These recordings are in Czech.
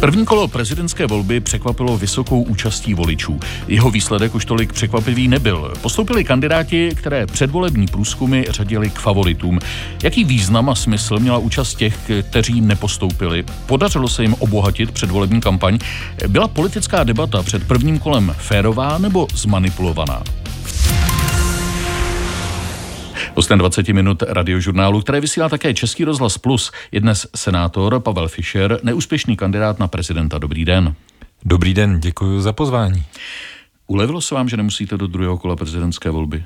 První kolo prezidentské volby překvapilo vysokou účastí voličů. Jeho výsledek už tolik překvapivý nebyl. Postoupili kandidáti, které předvolební průzkumy řadili k favoritům. Jaký význam a smysl měla účast těch, kteří nepostoupili? Podařilo se jim obohatit předvolební kampaň? Byla politická debata před prvním kolem férová nebo zmanipulovaná? Hostem 20 minut radiožurnálu, které vysílá také Český rozhlas Plus, je dnes senátor Pavel Fischer, neúspěšný kandidát na prezidenta. Dobrý den. Dobrý den, děkuji za pozvání. Ulevilo se vám, že nemusíte do druhého kola prezidentské volby?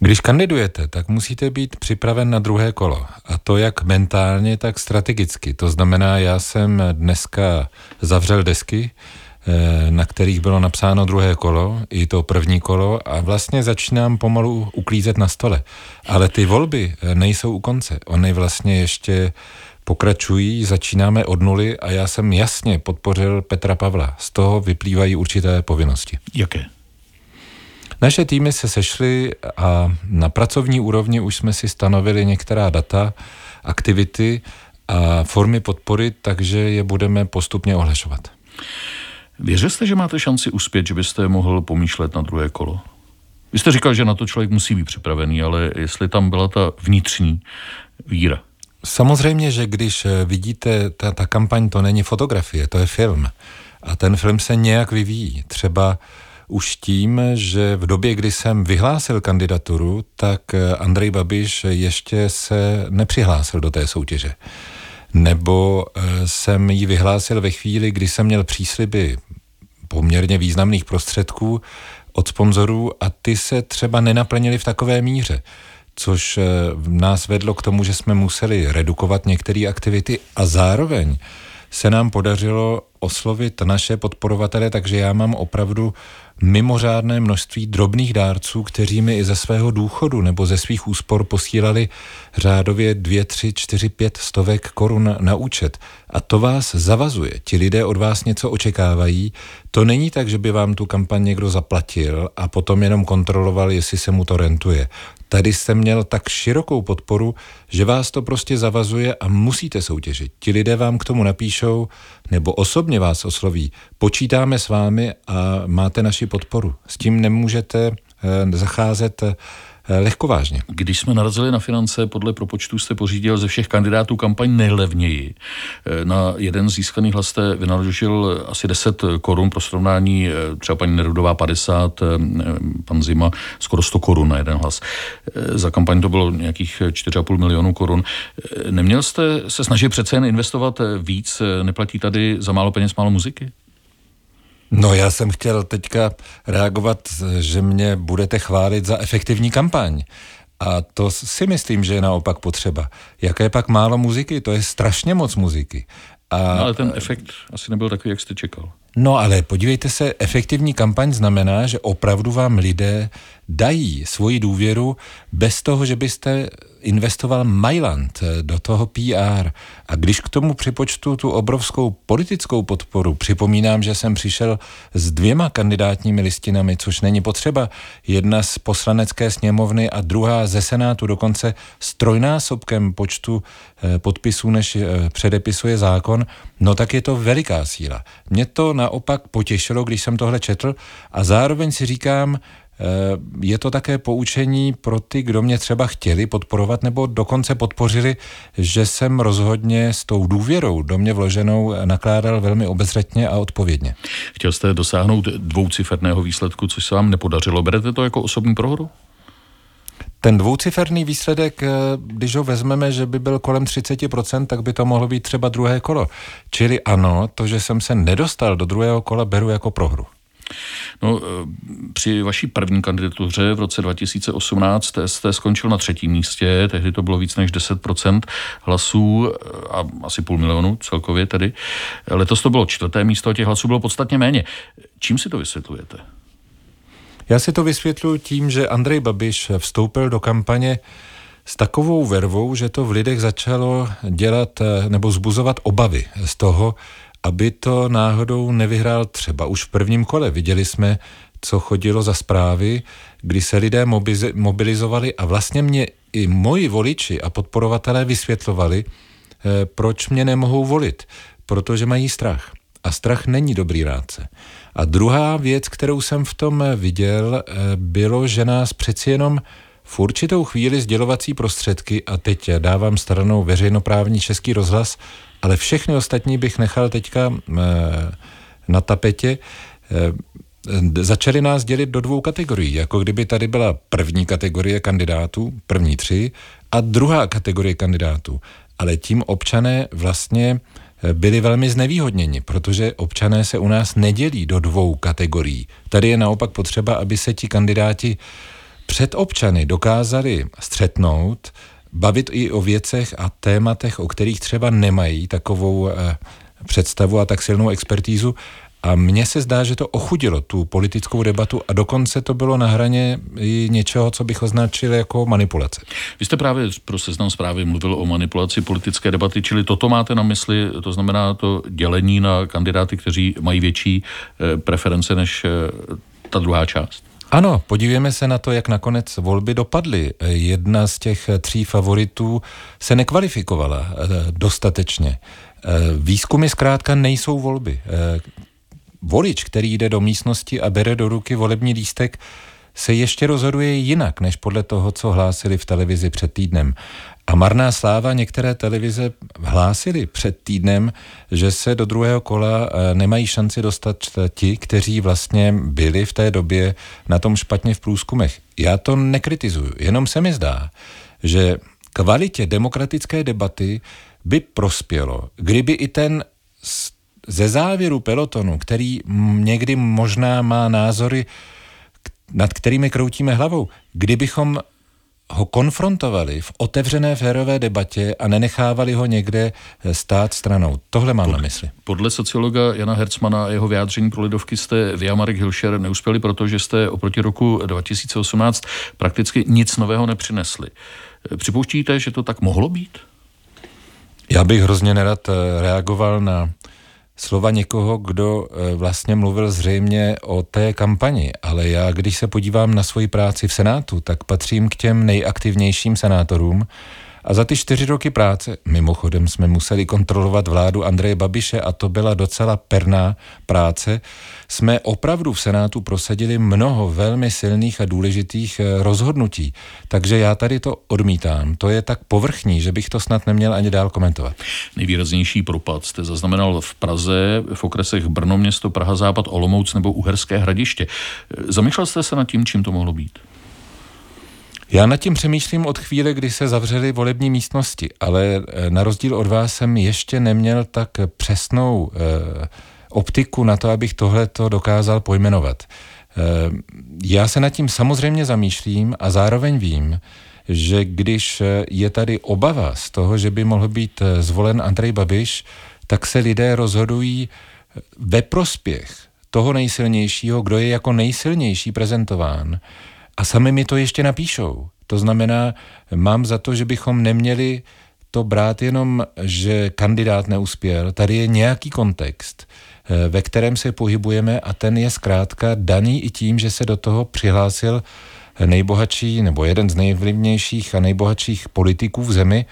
Když kandidujete, tak musíte být připraven na druhé kolo. A to jak mentálně, tak strategicky. To znamená, já jsem dneska zavřel desky, na kterých bylo napsáno druhé kolo, i to první kolo a vlastně začínám pomalu uklízet na stole. Ale ty volby eh, nejsou u konce. Ony vlastně ještě pokračují, začínáme od nuly a já jsem jasně podpořil Petra Pavla. Z toho vyplývají určité povinnosti. Jaké? Naše týmy se sešly a na pracovní úrovni už jsme si stanovili některá data, aktivity a formy podpory, takže je budeme postupně ohlašovat. Věřil jste, že máte šanci uspět, že byste mohl pomýšlet na druhé kolo? Vy jste říkal, že na to člověk musí být připravený, ale jestli tam byla ta vnitřní víra. Samozřejmě, že když eh, vidíte, ta, ta kampaň to není fotografie, to je film. A ten film se nějak vyvíjí. Třeba už tím, že v době, kdy jsem vyhlásil kandidaturu, tak eh, Andrej Babiš ještě se nepřihlásil do té soutěže. Nebo eh, jsem ji vyhlásil ve chvíli, kdy jsem měl přísliby poměrně významných prostředků od sponzorů a ty se třeba nenaplnily v takové míře což eh, nás vedlo k tomu, že jsme museli redukovat některé aktivity a zároveň se nám podařilo oslovit naše podporovatele, takže já mám opravdu mimořádné množství drobných dárců, kteří mi i ze svého důchodu nebo ze svých úspor posílali řádově dvě, tři, čtyři, pět stovek korun na účet. A to vás zavazuje. Ti lidé od vás něco očekávají. To není tak, že by vám tu kampaň někdo zaplatil a potom jenom kontroloval, jestli se mu to rentuje. Tady jste měl tak širokou podporu, že vás to prostě zavazuje a musíte soutěžit. Ti lidé vám k tomu napíšou nebo osobně vás osloví. Počítáme s vámi a máte naši podporu. S tím nemůžete eh, zacházet Eh, lehkovážně. Když jsme narazili na finance, podle propočtu jste pořídil ze všech kandidátů kampaň nejlevněji. Eh, na jeden získaný hlas jste vynaložil asi 10 korun pro srovnání, eh, třeba paní Nerudová 50, pan Zima skoro 100 korun na jeden hlas. Za kampaň to bylo nějakých 4,5 milionů korun. Neměl jste se snažit přece jen investovat víc? Neplatí tady za málo peněz málo muziky? No já jsem chtěl teďka reagovat, že mě budete chválit za efektivní kampaň. A to si myslím, že je naopak potřeba. Jaké pak málo muziky? To je strašně moc muziky. A... No, ale ten efekt asi nebyl takový, jak jste čekal. No ale podívejte se, efektivní kampaň znamená, že opravdu vám lidé dají svoji důvěru bez toho, že byste investoval Mailand do toho PR. A když k tomu připočtu tu obrovskou politickou podporu, připomínám, že jsem přišel s dvěma kandidátními listinami, což není potřeba. Jedna z poslanecké sněmovny a druhá ze Senátu, dokonce s trojnásobkem počtu eh, podpisů, než eh, předepisuje zákon, no tak je to veliká síla. Mě to naopak potěšilo, když jsem tohle četl a zároveň si říkám, Eh, je to také poučení pro ty, kdo mě třeba chtěli podporovat nebo dokonce podpořili, že jsem rozhodně s tou důvěrou do mě vloženou nakládal velmi obezřetně a odpovědně. Chtěl jste dosáhnout dvouciferného výsledku, což se vám nepodařilo. Berete to jako osobní prohru? Ten dvouciferný výsledek, eh, když ho vezmeme, že by byl kolem 30%, tak by to mohlo být třeba druhé kolo. Čili ano, to, že jsem se nedostal do druhého kola, beru jako prohru. No, eh, při vaší první kandidatuře v roce 2018 jste skončil na třetím místě, tehdy to bylo víc než 10% hlasů eh, a asi půl milionu celkově tedy. Letos to bylo čtvrté místo a těch hlasů bylo podstatně méně. Čím si to vysvětlujete? Já si to vysvětluji tím, že Andrej Babiš vstoupil do kampaně s takovou vervou, že to v lidech začalo dělat eh, nebo zbuzovat obavy z toho, aby to náhodou nevyhrál třeba už v prvním kole. Viděli jsme, co chodilo za zprávy, kdy se lidé mobilizovali a vlastně mě i moji voliči a podporovatelé vysvětlovali, eh, proč mě nemohou volit. protože mají strach. A strach není dobrý rádce. A druhá věc, kterou jsem v tom viděl, eh, bylo, že nás přeci jenom v určitou chvíli sdělovací prostředky, a teď dávám stranou veřejnoprávní český rozhlas, ale všechny ostatní bych nechal teďka eh, na tapetě, eh, začali nás dělit do dvou kategorií, jako kdyby tady byla první kategorie kandidátů, první tři, a druhá kategorie kandidátů. Ale tím občané vlastně byli velmi znevýhodněni, protože občané se u nás nedělí do dvou kategorií. Tady je naopak potřeba, aby se ti kandidáti před občany dokázali střetnout, bavit i o věcech a tématech, o kterých třeba nemají takovou eh, představu a tak silnou expertízu, a mně se zdá, že to ochudilo tu politickou debatu a dokonce to bylo na hraně i něčeho, co bych označil jako manipulace. Vy jste právě pro seznam zprávy mluvil o manipulaci politické debaty, čili toto máte na mysli, to znamená to dělení na kandidáty, kteří mají větší eh, preference než eh, ta druhá část? Ano, podívejme se na to, jak nakonec volby dopadly. Jedna z těch tří favoritů se nekvalifikovala eh, dostatečně. Výzkumy zkrátka nejsou volby volič, který jde do místnosti a bere do ruky volební lístek, se ještě rozhoduje jinak, než podle toho, co hlásili v televizi před týdnem. A marná sláva některé televize hlásili před týdnem, že se do druhého kola eh, nemají šanci dostat ti, kteří vlastně byli v té době na tom špatně v průzkumech. Já to nekritizuju, jenom se mi zdá, že kvalitě demokratické debaty by prospělo, kdyby i ten ze závěru pelotonu, který někdy možná má názory, nad kterými kroutíme hlavou, kdybychom ho konfrontovali v otevřené férové debatě a nenechávali ho někde eh, stát stranou. Tohle mám podle, na mysli. Podle sociologa Jana Hercmana a jeho vyjádření pro lidovky jste vy a Marek Hilšer neuspěli, protože jste oproti roku 2018 prakticky nic nového nepřinesli. Eh, připouštíte, že to tak mohlo být? Já bych hrozně nerad eh, reagoval na slova někoho, kdo eh, vlastně mluvil zřejmě o té kampani, ale já, když se podívám na svoji práci v Senátu, tak patřím k těm nejaktivnějším senátorům, a za ty čtyři roky práce, mimochodem jsme museli kontrolovat vládu Andreje Babiše a to byla docela perná práce, jsme opravdu v Senátu prosadili mnoho velmi silných a důležitých eh, rozhodnutí. Takže já tady to odmítám. To je tak povrchní, že bych to snad neměl ani dál komentovat. Nejvýraznější propad jste zaznamenal v Praze, v okresech Brno, město Praha, Západ, Olomouc nebo Uherské hradiště. Zamýšlel jste se nad tím, čím to mohlo být? Já nad tím přemýšlím od chvíle, kdy se zavřely volební místnosti, ale eh, na rozdíl od vás jsem ještě neměl tak přesnou eh, optiku na to, abych tohle to dokázal pojmenovat. Eh, já se nad tím samozřejmě zamýšlím a zároveň vím, že když je tady obava z toho, že by mohl být zvolen Andrej Babiš, tak se lidé rozhodují ve prospěch toho nejsilnějšího, kdo je jako nejsilnější prezentován. A sami mi to ještě napíšou. To znamená, mám za to, že bychom neměli to brát jenom, že kandidát neuspěl. Tady je nějaký kontext, eh, ve kterém se pohybujeme a ten je zkrátka daný i tím, že se do toho přihlásil nejbohatší nebo jeden z nejvlivnějších a nejbohatších politiků v zemi,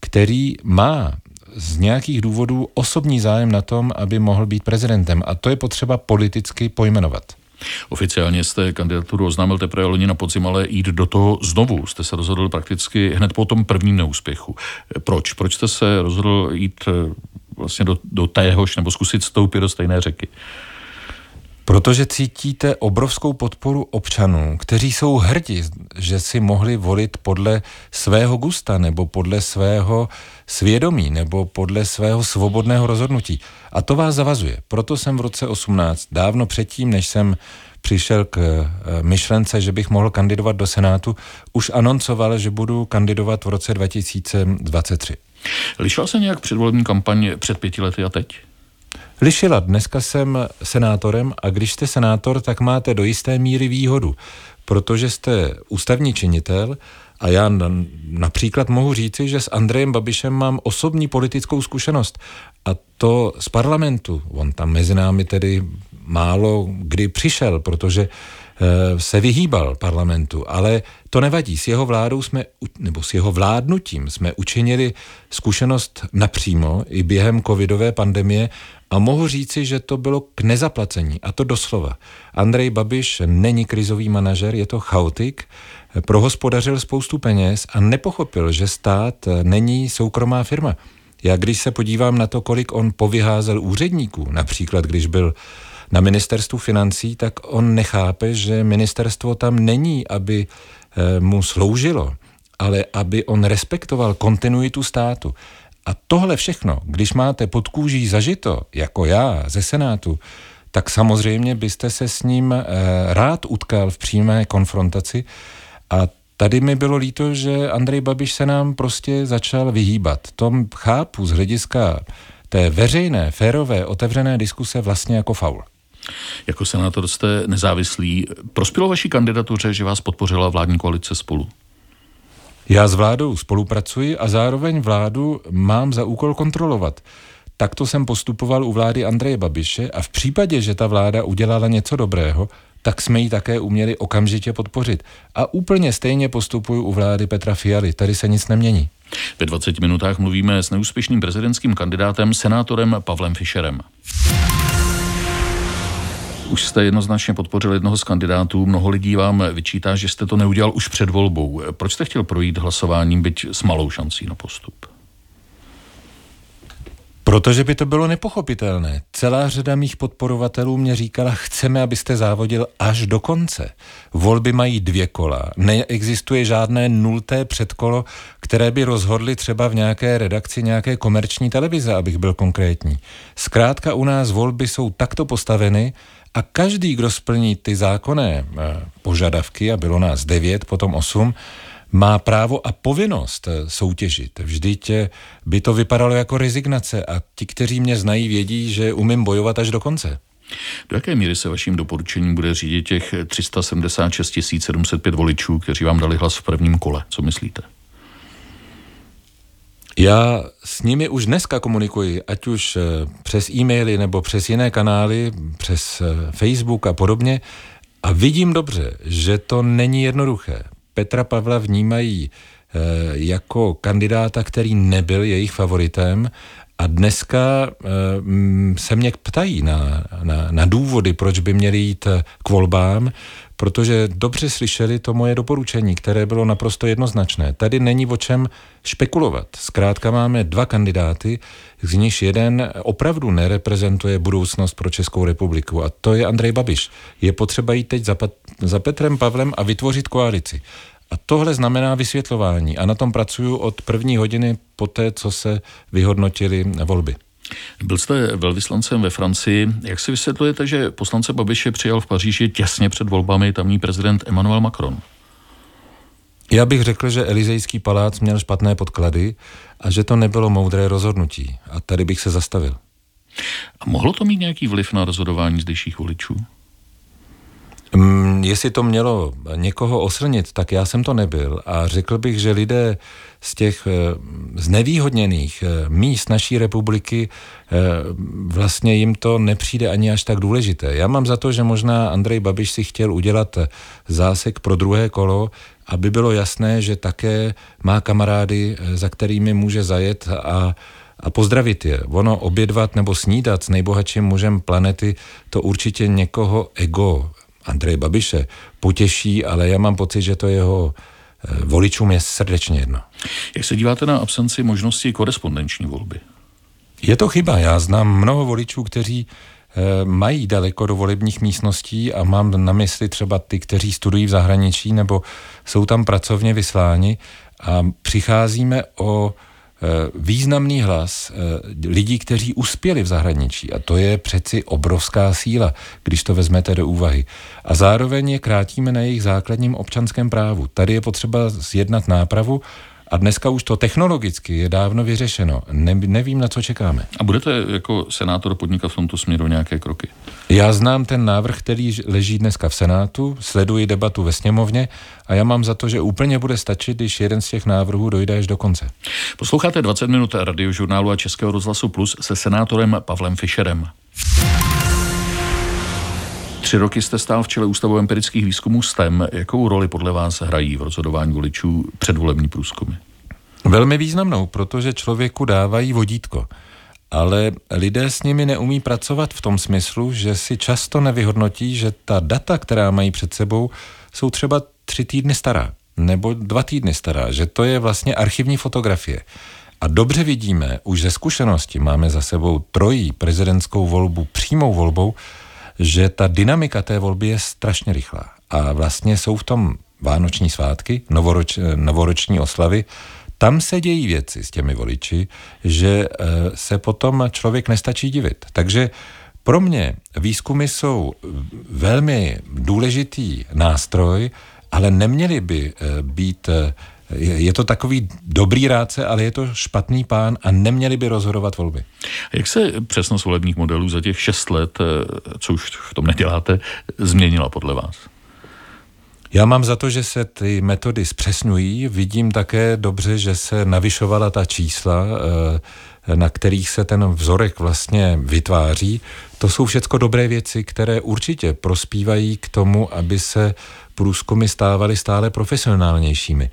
který má z nějakých důvodů osobní zájem na tom, aby mohl být prezidentem. A to je potřeba politicky pojmenovat. Oficiálně jste kandidaturu oznámil teprve loni na podzim, ale jít do toho znovu jste se rozhodl prakticky hned po tom prvním neúspěchu. Proč? Proč jste se rozhodl jít eh, vlastně do, do téhož nebo zkusit stoupit do stejné řeky? Protože cítíte obrovskou podporu občanů, kteří jsou hrdí, že si mohli volit podle svého gusta nebo podle svého svědomí nebo podle svého svobodného rozhodnutí. A to vás zavazuje. Proto jsem v roce 18, dávno předtím, než jsem přišel k eh, myšlence, že bych mohl kandidovat do Senátu, už anoncoval, že budu kandidovat v roce 2023. Lišil se nějak předvolební kampaň před pěti lety a teď? Lišila. Dneska jsem senátorem a když jste senátor, tak máte do jisté míry výhodu, protože jste ústavní činitel a já například mohu říci, že s Andrejem Babišem mám osobní politickou zkušenost a to z parlamentu. On tam mezi námi tedy málo kdy přišel, protože se vyhýbal parlamentu, ale to nevadí. S jeho vládou jsme, nebo s jeho vládnutím jsme učinili zkušenost napřímo i během covidové pandemie a mohu říci, že to bylo k nezaplacení, a to doslova. Andrej Babiš není krizový manažer, je to chaotik, prohospodařil spoustu peněz a nepochopil, že stát není soukromá firma. Já když se podívám na to, kolik on povyházel úředníků, například když byl na ministerstvu financí, tak on nechápe, že ministerstvo tam není, aby eh, mu sloužilo, ale aby on respektoval kontinuitu státu. A tohle všechno, když máte pod kůží zažito, jako já ze Senátu, tak samozřejmě byste se s ním eh, rád utkal v přímé konfrontaci a Tady mi bylo líto, že Andrej Babiš se nám prostě začal vyhýbat. Tom chápu z hlediska té veřejné, férové, otevřené diskuse vlastně jako faul. Jako senátor jste nezávislý. Prospělo vaší kandidatuře, že vás podpořila vládní koalice spolu? Já s vládou spolupracuji a zároveň vládu mám za úkol kontrolovat. Takto jsem postupoval u vlády Andreje Babiše a v případě, že ta vláda udělala něco dobrého, tak jsme ji také uměli okamžitě podpořit. A úplně stejně postupuju u vlády Petra Fialy. Tady se nic nemění. Ve 20 minutách mluvíme s neúspěšným prezidentským kandidátem, senátorem Pavlem Fischerem. Už jste jednoznačně podpořil jednoho z kandidátů. Mnoho lidí vám vyčítá, že jste to neudělal už před volbou. Proč jste chtěl projít hlasováním, byť s malou šancí na postup? Protože by to bylo nepochopitelné. Celá řada mých podporovatelů mě říkala, chceme, abyste závodil až do konce. Volby mají dvě kola. Neexistuje žádné nulté předkolo, které by rozhodly třeba v nějaké redakci nějaké komerční televize, abych byl konkrétní. Zkrátka u nás volby jsou takto postaveny a každý, kdo splní ty zákonné eh, požadavky, a bylo nás devět, potom osm, má právo a povinnost eh, soutěžit. Vždyť eh, by to vypadalo jako rezignace a ti, kteří mě znají, vědí, že umím bojovat až do konce. Do jaké míry se vaším doporučením bude řídit těch 376 705 voličů, kteří vám dali hlas v prvním kole? Co myslíte? Já s nimi už dneska komunikuji, ať už eh, přes e-maily nebo přes jiné kanály, přes Facebook a podobně. A vidím dobře, že to není jednoduché. Petra Pavla vnímají eh, jako kandidáta, který nebyl jejich favoritem a dneska eh, se mě ptají na, na, na důvody, proč by měli jít eh, k volbám, protože dobře slyšeli to moje doporučení, které bylo naprosto jednoznačné. Tady není o čem špekulovat. Zkrátka máme dva kandidáty, z nichž jeden opravdu nereprezentuje budoucnost pro Českou republiku a to je Andrej Babiš. Je potřeba jít teď za, za Petrem Pavlem a vytvořit koalici. A tohle znamená vysvětlování a na tom pracuju od první hodiny po té, co se vyhodnotili volby. Byl jste velvyslancem ve Francii. Jak si vysvětlujete, že poslance Babiše přijal v Paříži těsně před volbami tamní prezident Emmanuel Macron? Já bych řekl, že Elizejský palác měl špatné podklady a že to nebylo moudré rozhodnutí. A tady bych se zastavil. A mohlo to mít nějaký vliv na rozhodování zdejších voličů? Mm, jestli to mělo někoho osrnit, tak já jsem to nebyl a řekl bych, že lidé z těch eh, znevýhodněných eh, míst naší republiky eh, vlastně jim to nepřijde ani až tak důležité. Já mám za to, že možná Andrej Babiš si chtěl udělat zásek pro druhé kolo, aby bylo jasné, že také má kamarády, za kterými může zajet a a pozdravit je. Ono obědvat nebo snídat s nejbohatším mužem planety, to určitě někoho ego Andreje Babiše potěší, ale já mám pocit, že to jeho eh, voličům je srdečně jedno. Jak se díváte na absenci možnosti korespondenční volby? Je to chyba. Já znám mnoho voličů, kteří eh, mají daleko do volebních místností a mám na mysli třeba ty, kteří studují v zahraničí nebo jsou tam pracovně vysláni a přicházíme o významný hlas eh, lidí, kteří uspěli v zahraničí. A to je přeci obrovská síla, když to vezmete do úvahy. A zároveň je krátíme na jejich základním občanském právu. Tady je potřeba zjednat nápravu a dneska už to technologicky je dávno vyřešeno. Ne, nevím, na co čekáme. A budete jako senátor podnikat v tomto směru nějaké kroky? Já znám ten návrh, který leží dneska v Senátu, sleduji debatu ve sněmovně a já mám za to, že úplně bude stačit, když jeden z těch návrhů dojde až do konce. Posloucháte 20 minut radiožurnálu a Českého rozhlasu Plus se senátorem Pavlem Fischerem. Tři roky jste stál v čele Ústavu empirických výzkumů STEM. Jakou roli podle vás hrají v rozhodování voličů předvolební průzkumy? Velmi významnou, protože člověku dávají vodítko. Ale lidé s nimi neumí pracovat v tom smyslu, že si často nevyhodnotí, že ta data, která mají před sebou, jsou třeba tři týdny stará nebo dva týdny stará, že to je vlastně archivní fotografie. A dobře vidíme, už ze zkušenosti máme za sebou trojí prezidentskou volbu přímou volbou, že ta dynamika té volby je strašně rychlá. A vlastně jsou v tom vánoční svátky, novoroč, novoroční oslavy, tam se dějí věci s těmi voliči, že eh, se potom člověk nestačí divit. Takže pro mě výzkumy jsou velmi důležitý nástroj, ale neměli by eh, být eh, je to takový dobrý rádce, ale je to špatný pán a neměli by rozhodovat volby. Jak se přesnost volebních modelů za těch šest let, eh, co už v tom neděláte, změnila podle vás? Já mám za to, že se ty metody zpřesňují. Vidím také dobře, že se navyšovala ta čísla, na kterých se ten vzorek vlastně vytváří. To jsou všechno dobré věci, které určitě prospívají k tomu, aby se průzkumy stávaly stále profesionálnějšími.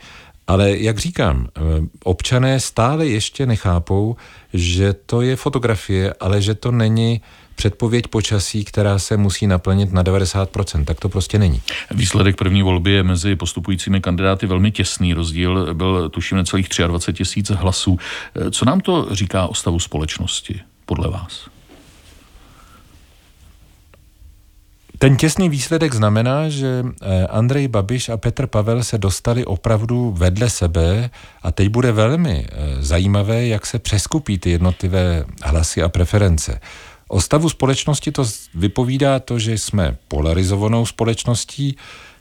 Ale jak říkám, eh, občané stále ještě nechápou, že to je fotografie, ale že to není předpověď počasí, která se musí naplnit na 90%. Tak to prostě není. Výsledek první volby je mezi postupujícími kandidáty velmi těsný. Rozdíl byl tuším necelých 23 tisíc hlasů. Eh, co nám to říká o stavu společnosti, podle vás? Ten těsný výsledek znamená, že eh, Andrej Babiš a Petr Pavel se dostali opravdu vedle sebe a teď bude velmi eh, zajímavé, jak se přeskupí ty jednotlivé hlasy a preference. O stavu společnosti to vypovídá to, že jsme polarizovanou společností,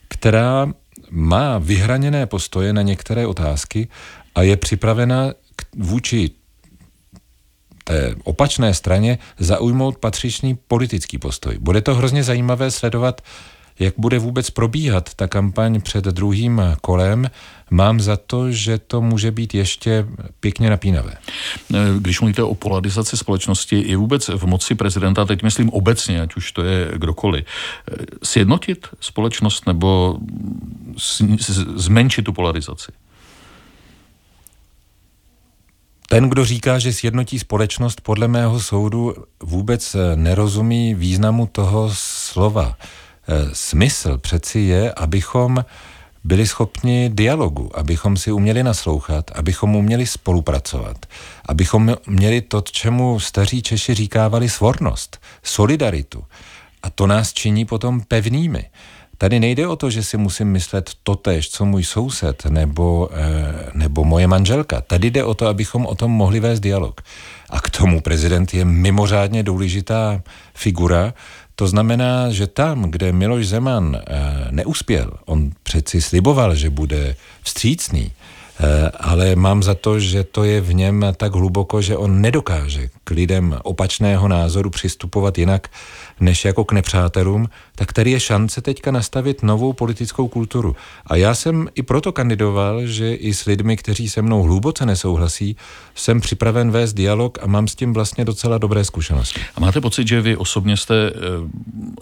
která má vyhraněné postoje na některé otázky a je připravena vůči té opačné straně zaujmout patřičný politický postoj. Bude to hrozně zajímavé sledovat, jak bude vůbec probíhat ta kampaň před druhým kolem. Mám za to, že to může být ještě pěkně napínavé. Když mluvíte o polarizaci společnosti, je vůbec v moci prezidenta, teď myslím obecně, ať už to je kdokoliv, sjednotit společnost nebo zmenšit tu polarizaci? Ten, kdo říká, že sjednotí společnost, podle mého soudu vůbec eh, nerozumí významu toho slova. Eh, smysl přeci je, abychom byli schopni dialogu, abychom si uměli naslouchat, abychom uměli spolupracovat, abychom měli to, čemu staří Češi říkávali svornost, solidaritu. A to nás činí potom pevnými. Tady nejde o to, že si musím myslet totež, co můj soused nebo, eh, nebo moje manželka. Tady jde o to, abychom o tom mohli vést dialog. A k tomu prezident je mimořádně důležitá figura. To znamená, že tam, kde Miloš Zeman eh, neuspěl, on přeci sliboval, že bude vstřícný, ale mám za to, že to je v něm tak hluboko, že on nedokáže k lidem opačného názoru přistupovat jinak než jako k nepřátelům, tak tady je šance teďka nastavit novou politickou kulturu. A já jsem i proto kandidoval, že i s lidmi, kteří se mnou hluboce nesouhlasí, jsem připraven vést dialog a mám s tím vlastně docela dobré zkušenosti. A máte pocit, že vy osobně jste eh,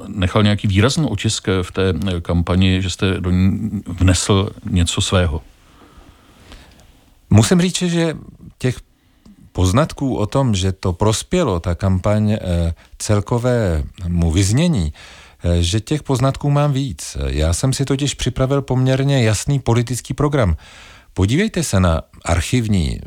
nechal nějaký výrazný otisk v té eh, kampani, že jste do ní vnesl něco svého? Musím říct, že těch poznatků o tom, že to prospělo, ta kampaň eh, celkovému vyznění, eh, že těch poznatků mám víc. Já jsem si totiž připravil poměrně jasný politický program. Podívejte se na archivní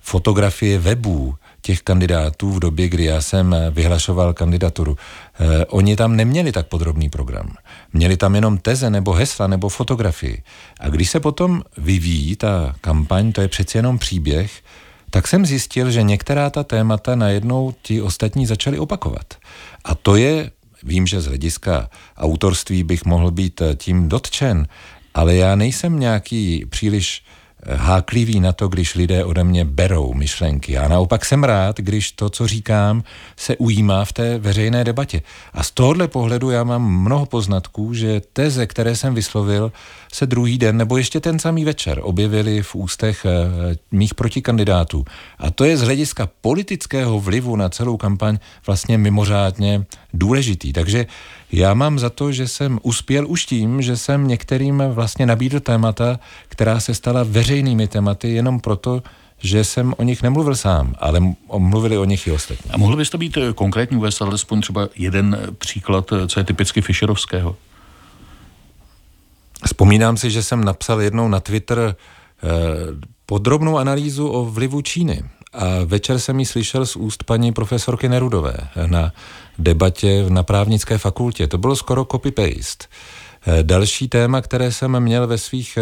fotografie webů, těch kandidátů v době, kdy já jsem vyhlašoval kandidaturu. Eh, oni tam neměli tak podrobný program. Měli tam jenom teze nebo hesla nebo fotografii. A když se potom vyvíjí ta kampaň, to je přeci jenom příběh, tak jsem zjistil, že některá ta témata najednou ti ostatní začali opakovat. A to je, vím, že z hlediska autorství bych mohl být tím dotčen, ale já nejsem nějaký příliš háklivý na to, když lidé ode mě berou myšlenky. Já naopak jsem rád, když to, co říkám, se ujímá v té veřejné debatě. A z tohohle pohledu já mám mnoho poznatků, že teze, které jsem vyslovil, se druhý den nebo ještě ten samý večer objevily v ústech eh, mých protikandidátů. A to je z hlediska politického vlivu na celou kampaň vlastně mimořádně důležitý. Takže já mám za to, že jsem uspěl už tím, že jsem některým vlastně nabídl témata, která se stala veřejnými tématy jenom proto, že jsem o nich nemluvil sám, ale mluvili o nich i ostatní. A mohl byste být eh, konkrétní uvést alespoň třeba jeden eh, příklad, co je typicky Fischerovského? Vzpomínám si, že jsem napsal jednou na Twitter eh, podrobnou analýzu o vlivu Číny. A večer jsem ji slyšel z úst paní profesorky Nerudové na debatě na právnické fakultě. To bylo skoro copy-paste. Další téma, které jsem měl ve, svých,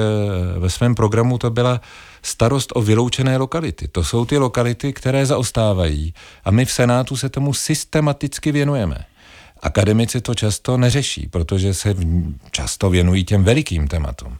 ve svém programu, to byla starost o vyloučené lokality. To jsou ty lokality, které zaostávají a my v Senátu se tomu systematicky věnujeme. Akademici to často neřeší, protože se často věnují těm velikým tématům.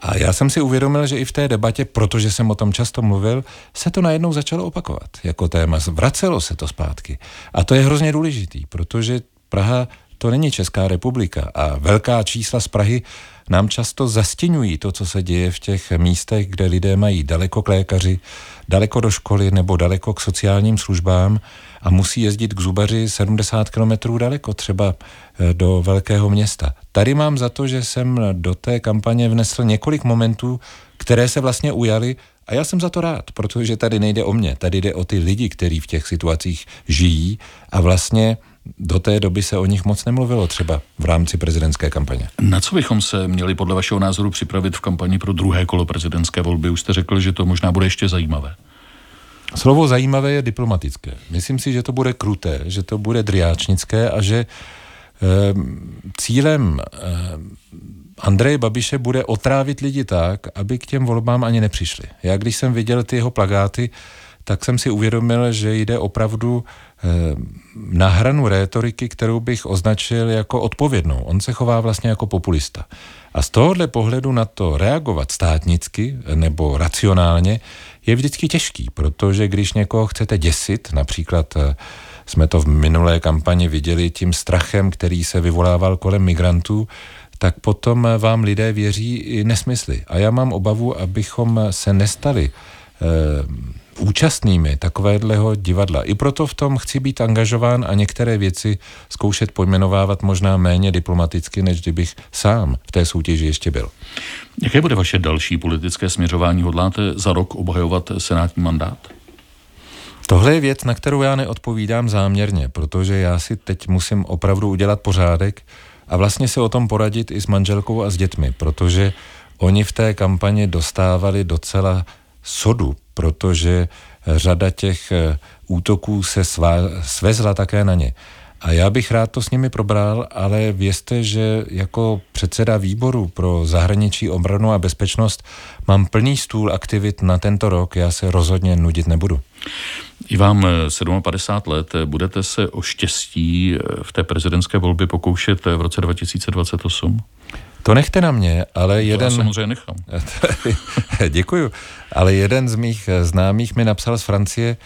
A já jsem si uvědomil, že i v té debatě, protože jsem o tom často mluvil, se to najednou začalo opakovat jako téma. Vracelo se to zpátky. A to je hrozně důležitý, protože Praha to není Česká republika a velká čísla z Prahy nám často zastěňují to, co se děje v těch místech, kde lidé mají daleko k lékaři, daleko do školy nebo daleko k sociálním službám a musí jezdit k zubaři 70 kilometrů daleko, třeba eh, do velkého města. Tady mám za to, že jsem do té kampaně vnesl několik momentů, které se vlastně ujaly a já jsem za to rád, protože tady nejde o mě, tady jde o ty lidi, kteří v těch situacích žijí a vlastně do té doby se o nich moc nemluvilo, třeba v rámci prezidentské kampaně. Na co bychom se měli podle vašeho názoru připravit v kampani pro druhé kolo prezidentské volby? Už jste řekl, že to možná bude ještě zajímavé. Slovo zajímavé je diplomatické. Myslím si, že to bude kruté, že to bude driáčnické a že e, cílem e, Andreje Babiše bude otrávit lidi tak, aby k těm volbám ani nepřišli. Já když jsem viděl ty jeho plagáty, tak jsem si uvědomil, že jde opravdu na hranu rétoriky, kterou bych označil jako odpovědnou. On se chová vlastně jako populista. A z tohohle pohledu na to reagovat státnicky nebo racionálně je vždycky těžký, protože když někoho chcete děsit, například eh, jsme to v minulé kampani viděli tím strachem, který se vyvolával kolem migrantů, tak potom vám lidé věří i nesmysly. A já mám obavu, abychom se nestali eh, účastnými takovéhleho divadla. I proto v tom chci být angažován a některé věci zkoušet pojmenovávat možná méně diplomaticky, než kdybych sám v té soutěži ještě byl. Jaké bude vaše další politické směřování? Hodláte za rok obhajovat senátní mandát? Tohle je věc, na kterou já neodpovídám záměrně, protože já si teď musím opravdu udělat pořádek a vlastně se o tom poradit i s manželkou a s dětmi, protože oni v té kampani dostávali docela sodu, protože řada těch eh, útoků se svá, svezla také na ně. A já bych rád to s nimi probral, ale vězte, že jako předseda výboru pro zahraničí, obranu a bezpečnost mám plný stůl aktivit na tento rok, já se rozhodně nudit nebudu. I vám 57 let, budete se o štěstí v té prezidentské volbě pokoušet v roce 2028? To nechte na mě, ale to jeden... Já samozřejmě nechám. Děkuju. Ale jeden z mých známých mi napsal z Francie,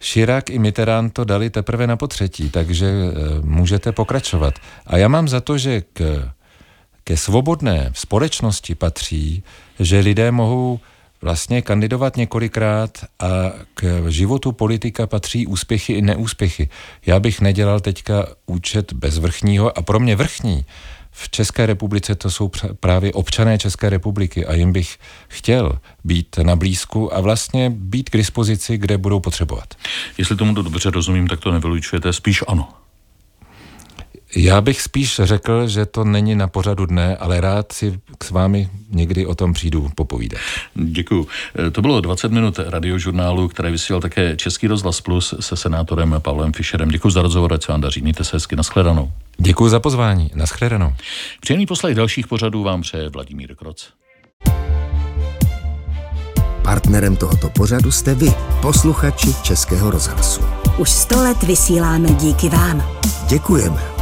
Chirac i Mitterrand to dali teprve na potřetí, takže eh, můžete pokračovat. A já mám za to, že k, ke svobodné společnosti patří, že lidé mohou vlastně kandidovat několikrát a k životu politika patří úspěchy i neúspěchy. Já bych nedělal teďka účet bezvrchního a pro mě vrchní v České republice to jsou právě občané České republiky a jim bych chtěl být na blízku a vlastně být k dispozici, kde budou potřebovat. Jestli tomu to dobře rozumím, tak to nevylučujete, spíš ano. Já bych spíš řekl, že to není na pořadu dne, ale rád si s vámi někdy o tom přijdu popovídat. Děkuji. To bylo 20 minut radiožurnálu, které vysílal také Český rozhlas Plus se senátorem Pavlem Fischerem. Děkuji za rozhovor, ať se vám daří. Mějte se hezky. Naschledanou. Děkuji za pozvání. Naschledanou. Příjemný poslech dalších pořadů vám přeje Vladimír Kroc. Partnerem tohoto pořadu jste vy, posluchači Českého rozhlasu. Už sto let vysíláme díky vám. Děkujeme.